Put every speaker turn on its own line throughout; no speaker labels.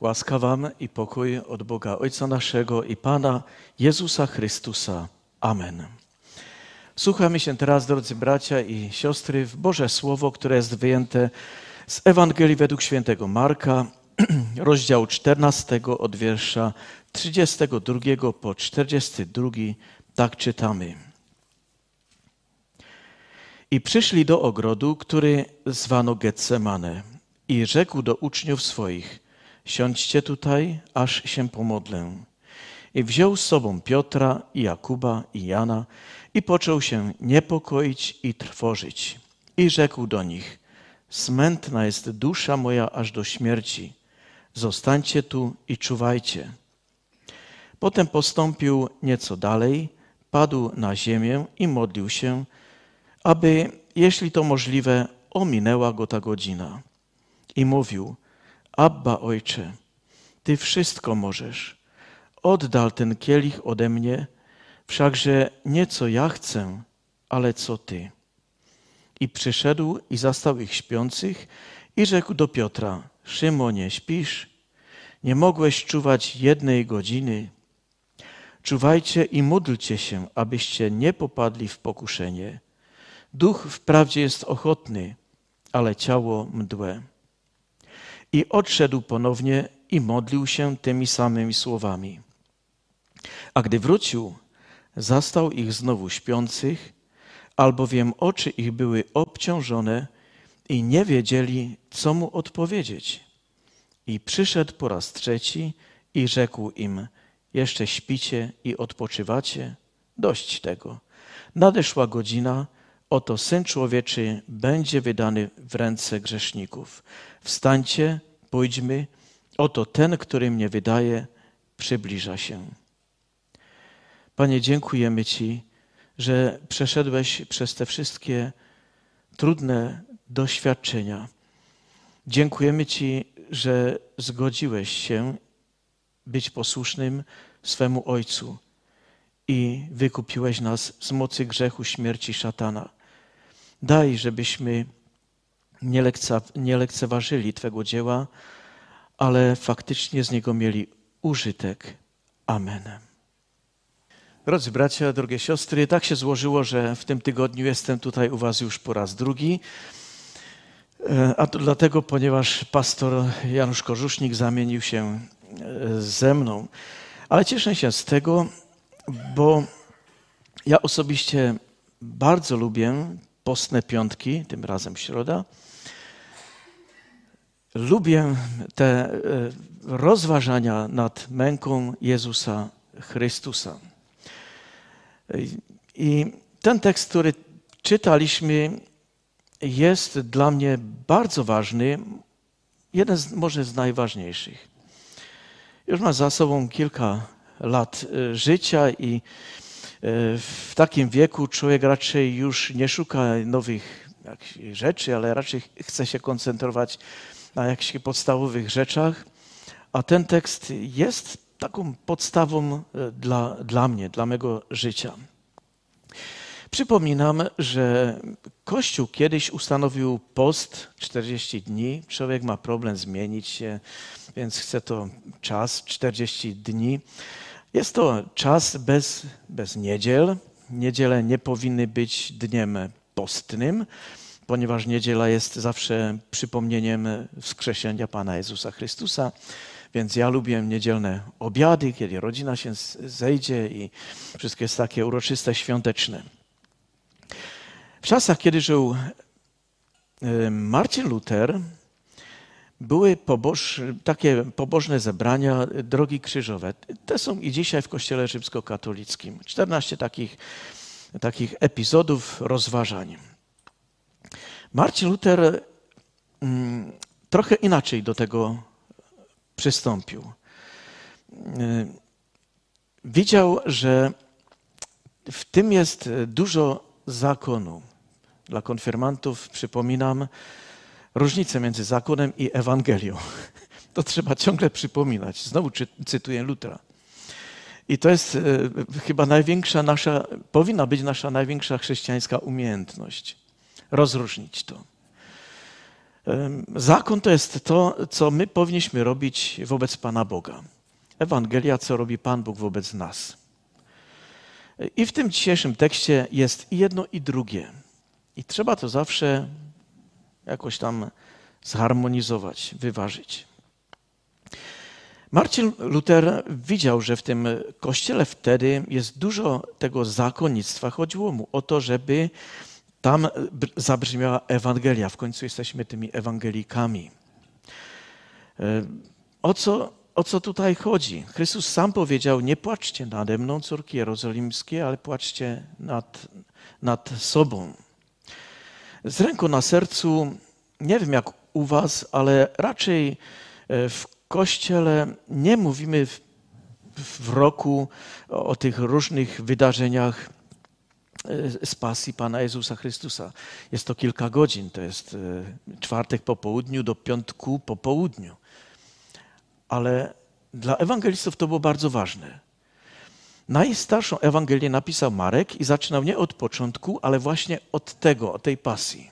Łaska wam i pokój od Boga Ojca naszego i Pana Jezusa Chrystusa. Amen. Słuchamy się teraz, drodzy bracia i siostry, w Boże Słowo, które jest wyjęte z Ewangelii według świętego Marka, rozdział 14 od wiersza 32 po 42. Tak czytamy. I przyszli do ogrodu, który zwano Getsemane. I rzekł do uczniów swoich – siądźcie tutaj, aż się pomodlę. I wziął z sobą Piotra i Jakuba i Jana i począł się niepokoić i trwożyć. I rzekł do nich, smętna jest dusza moja aż do śmierci. Zostańcie tu i czuwajcie. Potem postąpił nieco dalej, padł na ziemię i modlił się, aby, jeśli to możliwe, ominęła go ta godzina. I mówił, Abba, Ojcze, Ty wszystko możesz. Oddal ten kielich ode mnie, wszakże nie co ja chcę, ale co Ty. I przyszedł i zastał ich śpiących i rzekł do Piotra, Szymonie, śpisz? Nie mogłeś czuwać jednej godziny? Czuwajcie i módlcie się, abyście nie popadli w pokuszenie. Duch wprawdzie jest ochotny, ale ciało mdłe. I odszedł ponownie i modlił się tymi samymi słowami. A gdy wrócił, zastał ich znowu śpiących, albowiem oczy ich były obciążone i nie wiedzieli, co mu odpowiedzieć. I przyszedł po raz trzeci i rzekł im: Jeszcze śpicie i odpoczywacie? Dość tego. Nadeszła godzina, oto syn człowieczy będzie wydany w ręce grzeszników. Wstańcie, pójdźmy, oto ten, który mnie wydaje, przybliża się. Panie, dziękujemy Ci, że przeszedłeś przez te wszystkie trudne doświadczenia. Dziękujemy Ci, że zgodziłeś się być posłusznym swemu Ojcu i wykupiłeś nas z mocy grzechu, śmierci szatana. Daj, żebyśmy nie, nie lekceważyli Twego dzieła, ale faktycznie z niego mieli użytek. Amen. Drodzy bracia, drogie siostry, tak się złożyło, że w tym tygodniu jestem tutaj u Was już po raz drugi. E, a to dlatego, ponieważ pastor Janusz Korzusznik zamienił się e, ze mną. Ale cieszę się z tego, bo ja osobiście bardzo lubię postne piątki, tym razem środa. Lubię te e, rozważania nad męką Jezusa Chrystusa. I ten tekst, który czytaliśmy, jest dla mnie bardzo ważny, jeden z, może z najważniejszych. Już mam za sobą kilka lat e, życia i e, w takim wieku człowiek raczej już nie szuka nowych rzeczy, ale raczej chce się koncentrować na jakichś podstawowych rzeczach, a ten tekst jest taką podstawą e, dla, dla mnie, dla mego życia. Przypominam, że Kościół kiedyś ustanowił post 40 dni. Człowiek ma problem zmienić się, więc chce to czas 40 dni. Jest to czas bez, bez niedziel. Niedziele nie powinny być dniem postnym ponieważ niedziela jest zawsze przypomnieniem wskrzeszenia Pana Jezusa Chrystusa. Więc ja lubię niedzielne obiady, kiedy rodzina się zejdzie i wszystko jest takie uroczyste, świąteczne. W czasach, kiedy żył e, Marcin Luther, były poboż, takie pobożne zebrania drogi krzyżowe. Te są i dzisiaj w Kościele Rzymskokatolickim. 14 takich, takich epizodów rozważań. Marcin Luther mm, trochę inaczej do tego przystąpił. Y, widział, że w tym jest dużo zakonu. Dla konfirmantów przypominam różnicę między zakonem i Ewangelią. To trzeba ciągle przypominać. Znowu cytuję Lutra. I to jest y, chyba największa nasza, powinna być nasza największa chrześcijańska umiejętność rozróżnić to. Zakon to jest to, co my powinniśmy robić wobec Pana Boga. Ewangelia, co robi Pan Bóg wobec nas. I w tym dzisiejszym tekście jest i jedno, i drugie. I trzeba to zawsze jakoś tam zharmonizować, wyważyć. Marcin Luther widział, że w tym kościele wtedy jest dużo tego zakonnictwa. Chodziło mu o to, żeby tam zabrzmiała Ewangelia. W końcu jesteśmy tymi ewangelikami. E, o co, o co tutaj chodzi? Chrystus sam powiedział: Nie płaczcie nade mną, córki jerozolimskie, ale płaczcie nad, nad sobą. Z ręką na sercu, nie wiem jak u Was, ale raczej e, w kościele nie mówimy w, w roku o, o tych różnych wydarzeniach z pasji Pana Jezusa Chrystusa. Jest to kilka godzin, to jest e, czwartek po południu do piątku po południu. Ale dla ewangelistów to było bardzo ważne. Najstarszą Ewangelię napisał Marek i zaczynał nie od początku, ale właśnie od tego, od tej pasji.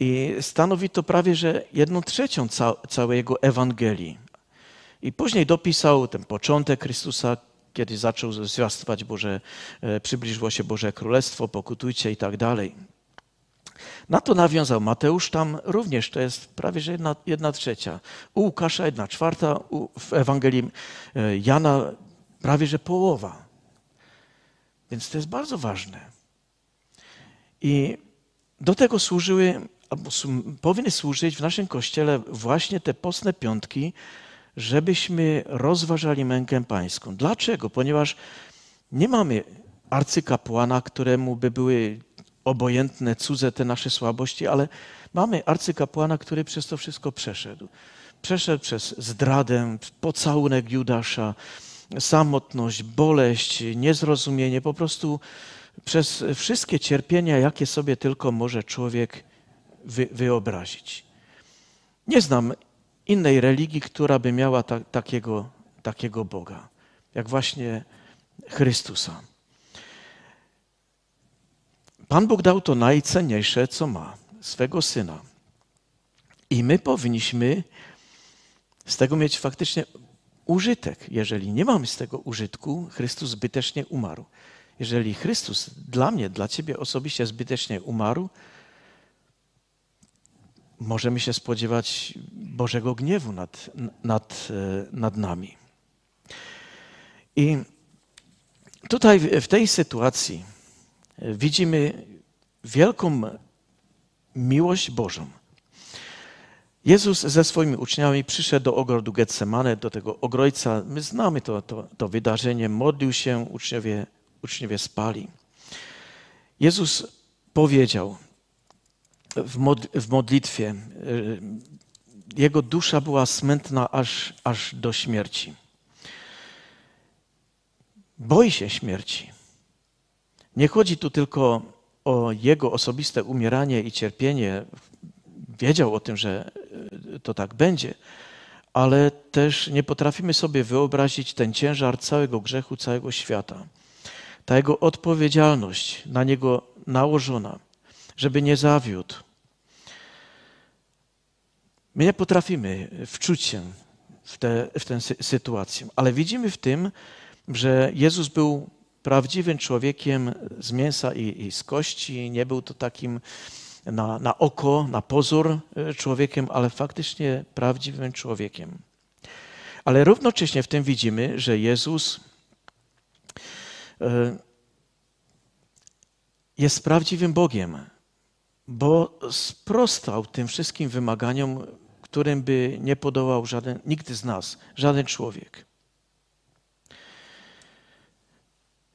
I stanowi to prawie, że jedną trzecią ca całej jego Ewangelii. I później dopisał ten początek Chrystusa, kiedy zaczął zwiastować Boże, e, przybliżyło się Boże Królestwo, pokutujcie i tak dalej. Na to nawiązał Mateusz, tam również to jest prawie że jedna, jedna trzecia. U Łukasza jedna czwarta, u, w Ewangelii e, Jana prawie że połowa. Więc to jest bardzo ważne. I do tego służyły, albo powinny służyć w naszym kościele właśnie te postne piątki, żebyśmy rozważali mękę pańską. Dlaczego? Ponieważ nie mamy arcykapłana, któremu by były obojętne, cudze te nasze słabości, ale mamy arcykapłana, który przez to wszystko przeszedł. Przeszedł przez zdradę, pocałunek Judasza, samotność, boleść, niezrozumienie, po prostu przez wszystkie cierpienia, jakie sobie tylko może człowiek wy, wyobrazić. Nie znam innej religii, która by miała ta, takiego, takiego Boga, jak właśnie Chrystusa. Pan Bóg dał to najcenniejsze, co ma, swego Syna. I my powinniśmy z tego mieć faktycznie użytek. Jeżeli nie mamy z tego użytku, Chrystus zbytecznie umarł. Jeżeli Chrystus dla mnie, dla Ciebie osobiście zbytecznie umarł, możemy się spodziewać Bożego gniewu nad, nad, e, nad nami. I tutaj w tej sytuacji e, widzimy wielką miłość Bożą. Jezus ze swoimi uczniami przyszedł do ogrodu Getsemane, do tego ogrojca. My znamy to, to, to wydarzenie. Modlił się, uczniowie, uczniowie spali. Jezus powiedział, w modlitwie. Y, jego dusza była smętna aż, aż do śmierci. Boi się śmierci. Nie chodzi tu tylko o jego osobiste umieranie i cierpienie. Wiedział o tym, że y, to tak będzie, ale też nie potrafimy sobie wyobrazić ten ciężar całego grzechu, całego świata. Ta jego odpowiedzialność na niego nałożona żeby nie zawiódł. My nie potrafimy wczuć się w, te, w tę sytuację, ale widzimy w tym, że Jezus był prawdziwym człowiekiem z mięsa i, i z kości. Nie był to takim na, na oko, na pozór e, człowiekiem, ale faktycznie prawdziwym człowiekiem. Ale równocześnie w tym widzimy, że Jezus e, jest prawdziwym Bogiem bo sprostał tym wszystkim wymaganiom, którym by nie podołał żaden, nigdy z nas, żaden człowiek.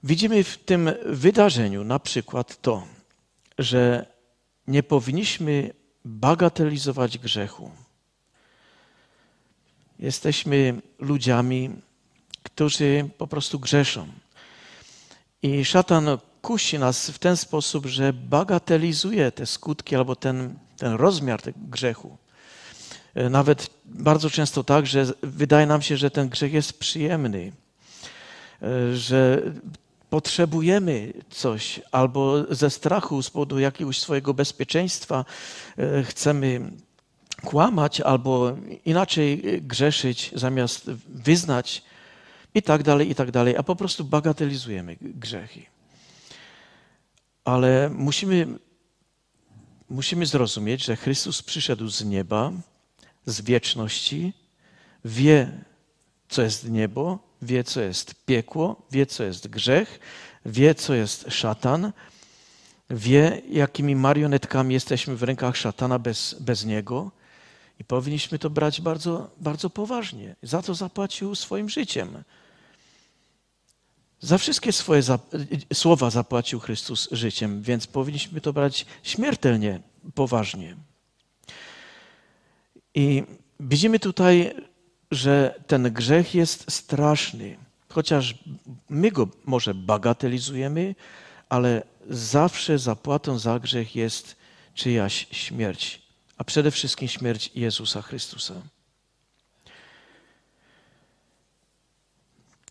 Widzimy w tym wydarzeniu na przykład to, że nie powinniśmy bagatelizować grzechu. Jesteśmy ludziami, którzy po prostu grzeszą. I szatan kusi nas w ten sposób, że bagatelizuje te skutki albo ten, ten rozmiar tego grzechu. E, nawet bardzo często tak, że wydaje nam się, że ten grzech jest przyjemny, e, że potrzebujemy coś, albo ze strachu, z powodu jakiegoś swojego bezpieczeństwa e, chcemy kłamać, albo inaczej grzeszyć, zamiast wyznać i tak dalej, i tak dalej, a po prostu bagatelizujemy grzechy. Ale musimy, musimy zrozumieć, że Chrystus przyszedł z nieba, z wieczności, wie, co jest niebo, wie, co jest piekło, wie, co jest grzech, wie, co jest szatan, wie, jakimi marionetkami jesteśmy w rękach szatana bez, bez niego. I powinniśmy to brać bardzo, bardzo poważnie. Za to zapłacił swoim życiem. Za wszystkie swoje słowa zapłacił Chrystus życiem, więc powinniśmy to brać śmiertelnie poważnie. I widzimy tutaj, że ten grzech jest straszny. Chociaż my go może bagatelizujemy, ale zawsze zapłatą za grzech jest czyjaś śmierć, a przede wszystkim śmierć Jezusa Chrystusa.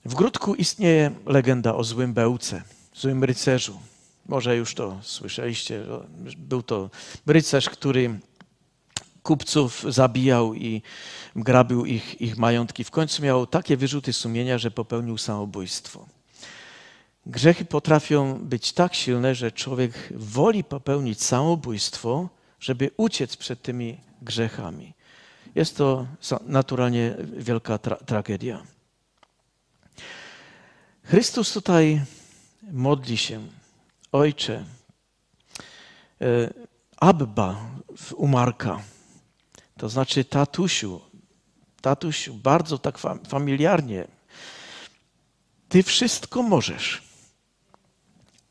W Grudku istnieje legenda o złym bełce, złym rycerzu. Może już to słyszeliście. Był to rycerz, który kupców zabijał i grabił ich, ich majątki. W końcu miał takie wyrzuty sumienia, że popełnił samobójstwo. Grzechy potrafią być tak silne, że człowiek woli popełnić samobójstwo, żeby uciec przed tymi grzechami. Jest to naturalnie wielka tra tragedia. Chrystus tutaj modli się, Ojcze, e, Abba u Marka, to znaczy tatusiu, tatusiu, bardzo tak familiarnie, Ty wszystko możesz.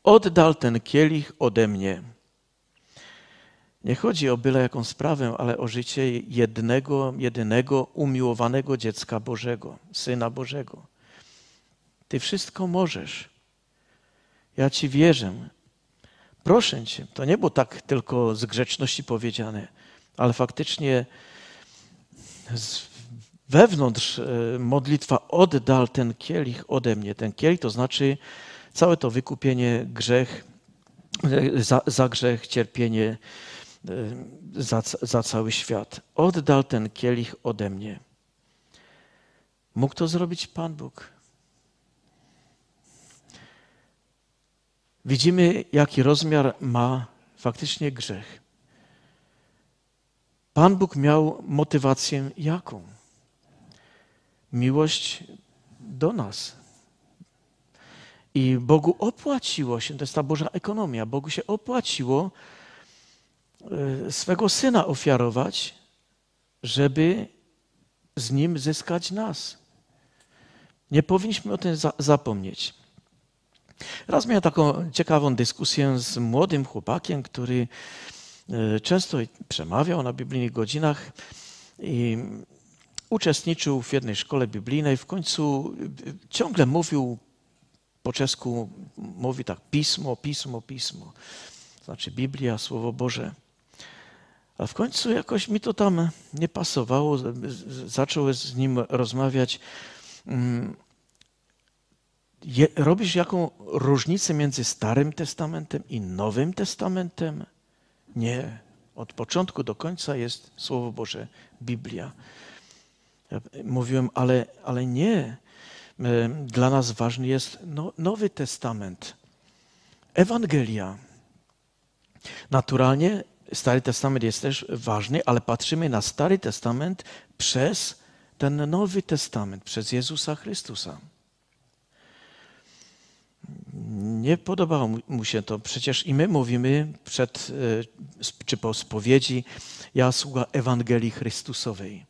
Oddal ten kielich ode mnie. Nie chodzi o byle jaką sprawę, ale o życie jednego, jedynego umiłowanego dziecka Bożego, Syna Bożego. Ty wszystko możesz. Ja Ci wierzę. Proszę Cię, to nie było tak tylko z grzeczności powiedziane, ale faktycznie z wewnątrz e, modlitwa oddal ten kielich ode mnie. Ten kielich to znaczy całe to wykupienie, grzech, e, za, za grzech, cierpienie e, za, za cały świat. Oddal ten kielich ode mnie. Mógł to zrobić Pan Bóg. Widzimy, jaki rozmiar ma faktycznie grzech. Pan Bóg miał motywację jaką? Miłość do nas. I Bogu opłaciło się, to jest ta Boża ekonomia, Bogu się opłaciło e, swego syna ofiarować, żeby z nim zyskać nas. Nie powinniśmy o tym zapomnieć. Raz miałem taką ciekawą dyskusję z młodym chłopakiem, który e, często przemawiał na biblijnych godzinach i uczestniczył w jednej szkole biblijnej. W końcu e, ciągle mówił po czesku, mówi tak pismo, pismo, pismo. Znaczy Biblia, Słowo Boże. A w końcu jakoś mi to tam nie pasowało. Zacząłem z nim rozmawiać. Je, robisz jaką różnicę między Starym Testamentem i Nowym Testamentem? Nie. Od początku do końca jest Słowo Boże, Biblia. Ja mówiłem, ale, ale nie. Dla nas ważny jest no, Nowy Testament, Ewangelia. Naturalnie Stary Testament jest też ważny, ale patrzymy na Stary Testament przez ten Nowy Testament, przez Jezusa Chrystusa. Nie podobało mu się to. Przecież i my mówimy przed, e, czy po spowiedzi, ja sługa Ewangelii Chrystusowej.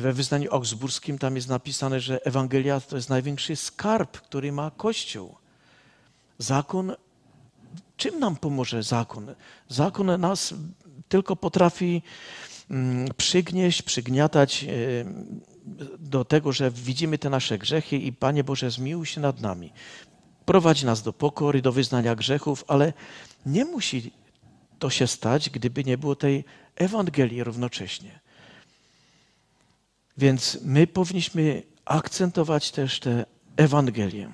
we wyznaniu augsburskim tam jest napisane, że Ewangelia to jest największy skarb, który ma Kościół. Zakon, czym nam pomoże zakon? Zakon nas tylko potrafi mm, przygnieść, przygniatać e, do tego, że widzimy te nasze grzechy i Panie Boże, zmiłuj się nad nami. Prowadzi nas do pokory, do wyznania grzechów, ale nie musi to się stać, gdyby nie było tej Ewangelii równocześnie. Więc my powinniśmy akcentować też tę Ewangelię.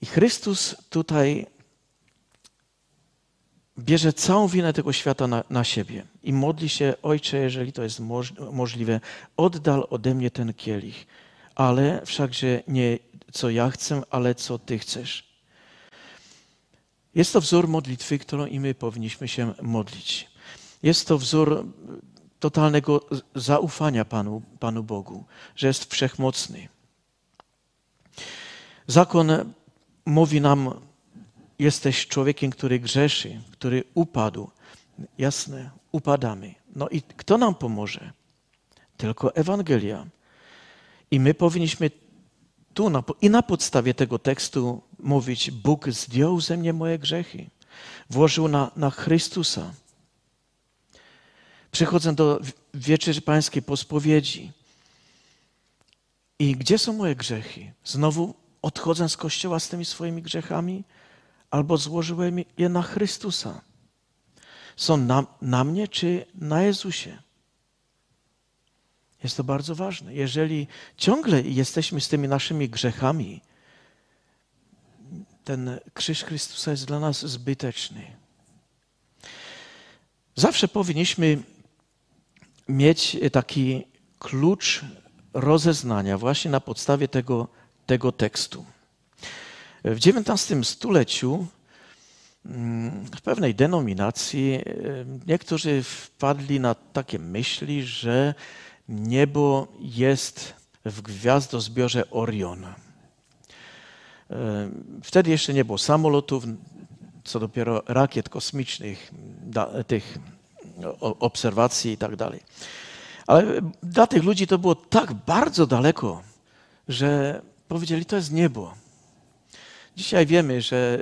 I Chrystus tutaj bierze całą winę tego świata na, na siebie i modli się, Ojcze, jeżeli to jest moż, możliwe, oddal ode mnie ten kielich, ale wszakże nie ja chcę, ale co Ty chcesz. Jest to wzór modlitwy, którą i my powinniśmy się modlić. Jest to wzór totalnego zaufania Panu, Panu Bogu, że jest wszechmocny. Zakon mówi nam, jesteś człowiekiem, który grzeszy, który upadł. Jasne, upadamy. No i kto nam pomoże? Tylko Ewangelia. I my powinniśmy tu na, i na podstawie tego tekstu mówić: Bóg zdjął ze mnie moje grzechy, włożył na, na Chrystusa. Przychodzę do wieczerzy pańskiej po spowiedzi. I gdzie są moje grzechy? Znowu odchodzę z kościoła z tymi swoimi grzechami, albo złożyłem je na Chrystusa. Są na, na mnie czy na Jezusie? Jest to bardzo ważne. Jeżeli ciągle jesteśmy z tymi naszymi grzechami, ten krzyż Chrystusa jest dla nas zbyteczny. Zawsze powinniśmy mieć taki klucz rozeznania właśnie na podstawie tego, tego tekstu. W XIX stuleciu mm, w pewnej denominacji niektórzy wpadli na takie myśli, że niebo jest w gwiazdozbiorze Oriona. Wtedy jeszcze nie było samolotów, co dopiero rakiet kosmicznych, tych obserwacji i tak dalej. Ale dla tych ludzi to było tak bardzo daleko, że powiedzieli, to jest niebo. Dzisiaj wiemy, że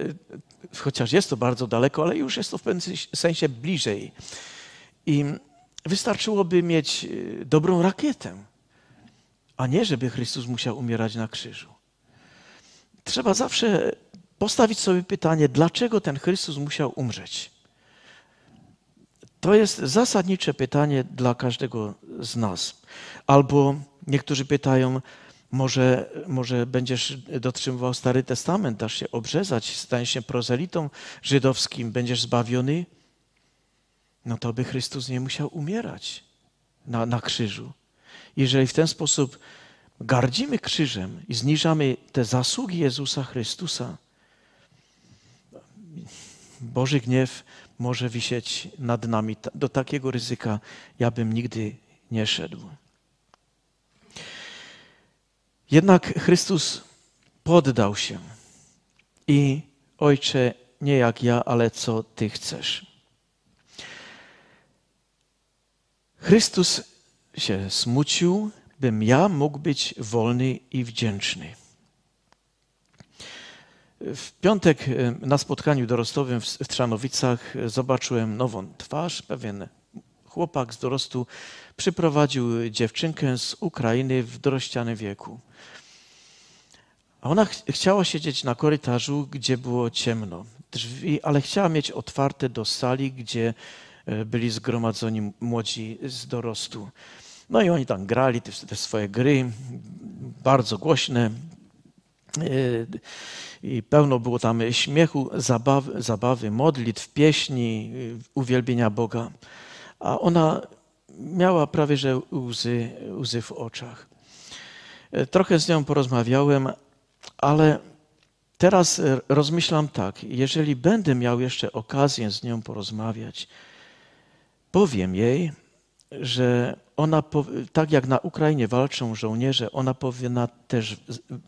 chociaż jest to bardzo daleko, ale już jest to w pewnym sensie bliżej. I wystarczyłoby mieć e, dobrą rakietę, a nie żeby Chrystus musiał umierać na krzyżu. Trzeba zawsze postawić sobie pytanie, dlaczego ten Chrystus musiał umrzeć. To jest zasadnicze pytanie dla każdego z nas. Albo niektórzy pytają, może, może będziesz dotrzymywał Stary Testament, dasz się obrzezać, staniesz się prozelitą żydowskim, będziesz zbawiony? No to by Chrystus nie musiał umierać na, na krzyżu. Jeżeli w ten sposób gardzimy krzyżem i zniżamy te zasługi Jezusa Chrystusa, Boży gniew może wisieć nad nami. Do takiego ryzyka ja bym nigdy nie szedł. Jednak Chrystus poddał się i Ojcze, nie jak ja, ale co Ty chcesz. Chrystus się smucił, bym ja mógł być wolny i wdzięczny. W piątek e, na spotkaniu dorostowym w Trzanowicach zobaczyłem nową twarz. Pewien chłopak z dorostu przyprowadził dziewczynkę z Ukrainy w dorościanym wieku. A ona ch chciała siedzieć na korytarzu, gdzie było ciemno, drzwi, ale chciała mieć otwarte do sali, gdzie e, byli zgromadzeni młodzi z dorostu. No i oni tam grali te, swoje gry, bardzo głośne. E, I pełno było tam śmiechu, zabawy, zabawy, modlitw, pieśni, uwielbienia Boga. A ona miała prawie że łzy, łzy w oczach. E, trochę z nią porozmawiałem, ale teraz e, rozmyślam tak, jeżeli będę miał jeszcze okazję z nią porozmawiać, powiem jej, że ona, tak jak na Ukrainie walczą żołnierze, ona powinna też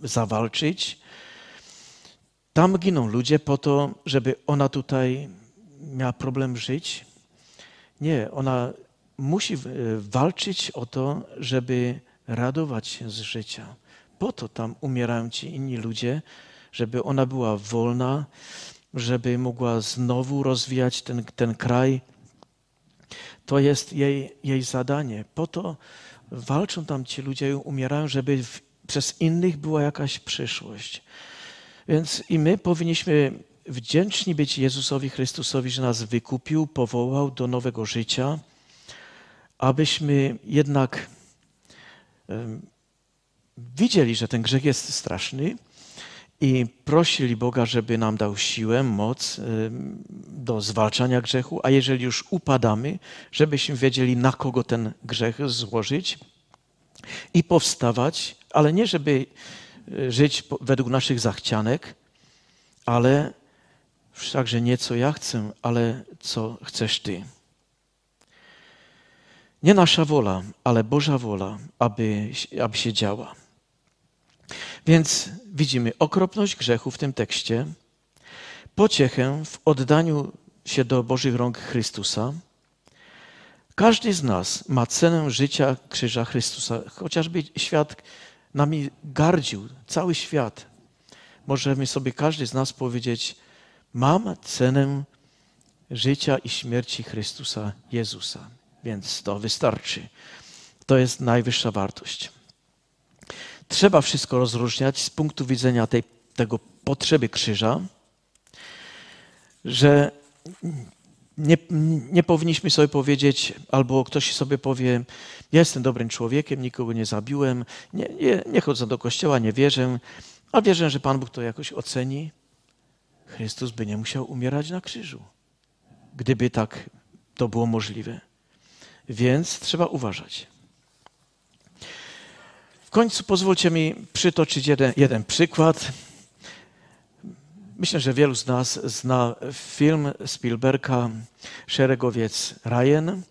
zawalczyć. Tam giną ludzie po to, żeby ona tutaj miała problem żyć. Nie, ona musi walczyć o to, żeby radować się z życia. Po to tam umierają ci inni ludzie, żeby ona była wolna, żeby mogła znowu rozwijać ten, ten kraj. To jest jej, jej zadanie. Po to walczą tam ci ludzie umierają, żeby w, przez innych była jakaś przyszłość. Więc i my powinniśmy wdzięczni być Jezusowi Chrystusowi, że nas wykupił, powołał do nowego życia, abyśmy jednak widzieli, że ten grzech jest straszny i prosili Boga, żeby nam dał siłę, moc do zwalczania grzechu, a jeżeli już upadamy, żebyśmy wiedzieli, na kogo ten grzech złożyć i powstawać, ale nie żeby e, żyć według naszych zachcianek, ale wszakże nie co ja chcę, ale co chcesz Ty. Nie nasza wola, ale Boża wola, aby, aby się działa. Więc widzimy okropność grzechu w tym tekście, pociechę w oddaniu się do Bożych rąk Chrystusa. Każdy z nas ma cenę życia krzyża Chrystusa, chociażby świat nami gardził, cały świat. Możemy sobie każdy z nas powiedzieć: Mam cenę życia i śmierci Chrystusa Jezusa, więc to wystarczy. To jest najwyższa wartość trzeba wszystko rozróżniać z punktu widzenia tej, tego potrzeby krzyża, że nie, nie powinniśmy sobie powiedzieć, albo ktoś sobie powie, ja jestem dobrym człowiekiem, nikogo nie zabiłem, nie, nie, nie chodzę do kościoła, nie wierzę, a wierzę, że Pan Bóg to jakoś oceni. Chrystus by nie musiał umierać na krzyżu, gdyby tak to było możliwe. Więc trzeba uważać końcu pozwólcie mi przytoczyć jeden, jeden przykład. Myślę, że wielu z nas zna film Spielberga Szeregowiec Ryan, e,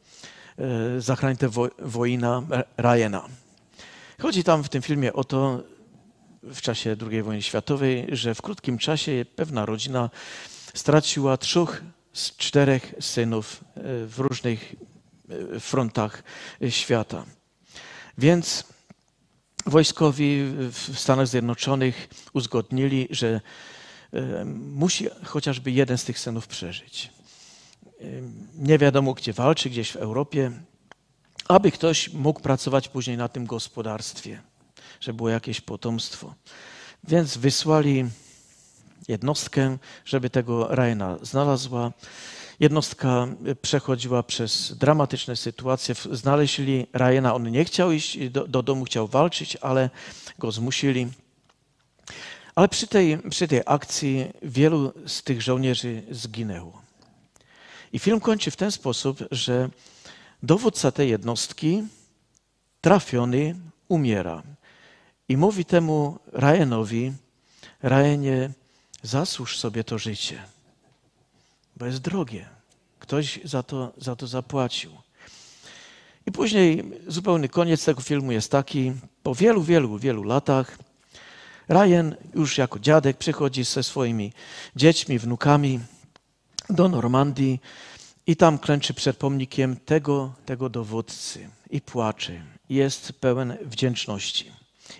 Zachrańte wojna Ryana. Chodzi tam w tym filmie o to, w czasie II wojny światowej, że w krótkim czasie pewna rodzina straciła trzech z czterech synów e, w różnych e, frontach świata. Więc wojskowi w Stanach Zjednoczonych uzgodnili, że e, musi chociażby jeden z tych synów przeżyć. E, nie wiadomo gdzie walczy, gdzieś w Europie, aby ktoś mógł pracować później na tym gospodarstwie, żeby było jakieś potomstwo. Więc wysłali jednostkę, żeby tego Ryana znalazła. Jednostka przechodziła przez dramatyczne sytuacje. Znaleźli Ryana, on nie chciał iść do, do domu, chciał walczyć, ale go zmusili. Ale przy tej, przy tej akcji wielu z tych żołnierzy zginęło. I film kończy w ten sposób, że dowódca tej jednostki, trafiony, umiera. I mówi temu Ryanowi, Ryanie, zasłuż sobie to życie bo jest drogie. Ktoś za to, za to zapłacił. I później zupełny koniec tego filmu jest taki, po wielu, wielu, wielu latach Ryan już jako dziadek przychodzi ze swoimi dziećmi, wnukami do Normandii i tam klęczy przed pomnikiem tego, tego dowódcy i płacze. Jest pełen wdzięczności.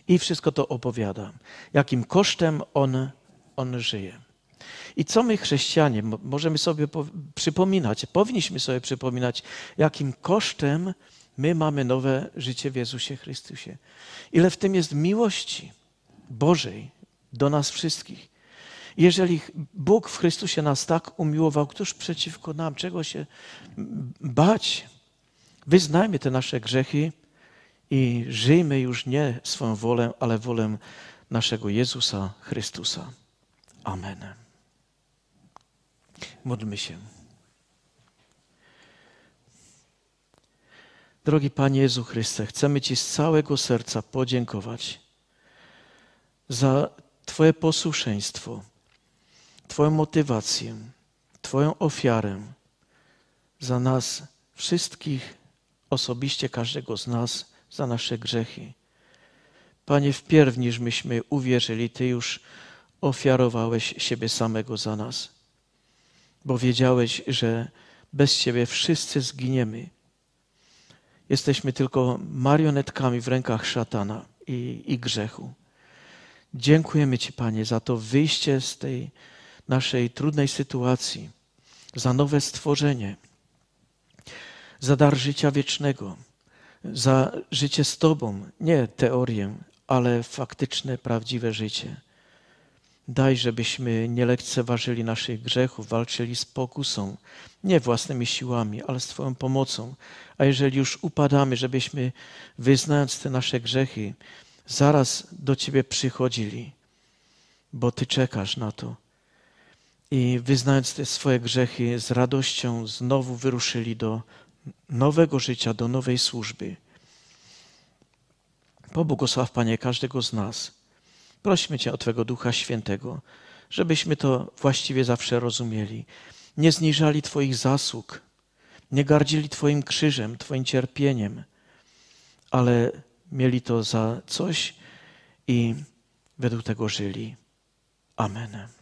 I wszystko to opowiada, jakim kosztem on, on żyje. I co my, chrześcijanie, możemy sobie przypominać, powinniśmy sobie przypominać, jakim kosztem my mamy nowe życie w Jezusie Chrystusie. Ile w tym jest miłości Bożej do nas wszystkich. Jeżeli Bóg w Chrystusie nas tak umiłował, któż przeciwko nam? Czego się bać? Wyznajmy te nasze grzechy i żyjmy już nie swoją wolę, ale wolę naszego Jezusa Chrystusa. Amen. Módlmy się. Drogi Panie Jezu Chryste, chcemy Ci z całego serca podziękować za Twoje posłuszeństwo, Twoją motywację, Twoją ofiarę za nas wszystkich, osobiście każdego z nas, za nasze grzechy. Panie, wpierw niż myśmy uwierzyli, Ty już ofiarowałeś siebie samego za nas bo wiedziałeś, że bez Ciebie wszyscy zginiemy. Jesteśmy tylko marionetkami w rękach szatana i, i grzechu. Dziękujemy Ci, Panie, za to wyjście z tej naszej trudnej sytuacji, za nowe stworzenie, za dar życia wiecznego, za życie z Tobą, nie teorię, ale faktyczne, prawdziwe życie. Daj, żebyśmy nie lekceważyli naszych grzechów, walczyli z pokusą, nie własnymi siłami, ale z Twoją pomocą. A jeżeli już upadamy, żebyśmy, wyznając te nasze grzechy, zaraz do Ciebie przychodzili. bo Ty czekasz na to. I wyznając te swoje grzechy, z radością znowu wyruszyli do nowego życia, do nowej służby. Pobłogosław, Panie, każdego z nas. Prośmy Cię o Twego Ducha Świętego, żebyśmy to właściwie zawsze rozumieli. Nie zniżali Twoich zasług, nie gardzili Twoim krzyżem, Twoim cierpieniem, ale mieli to za coś i według tego żyli. Amen.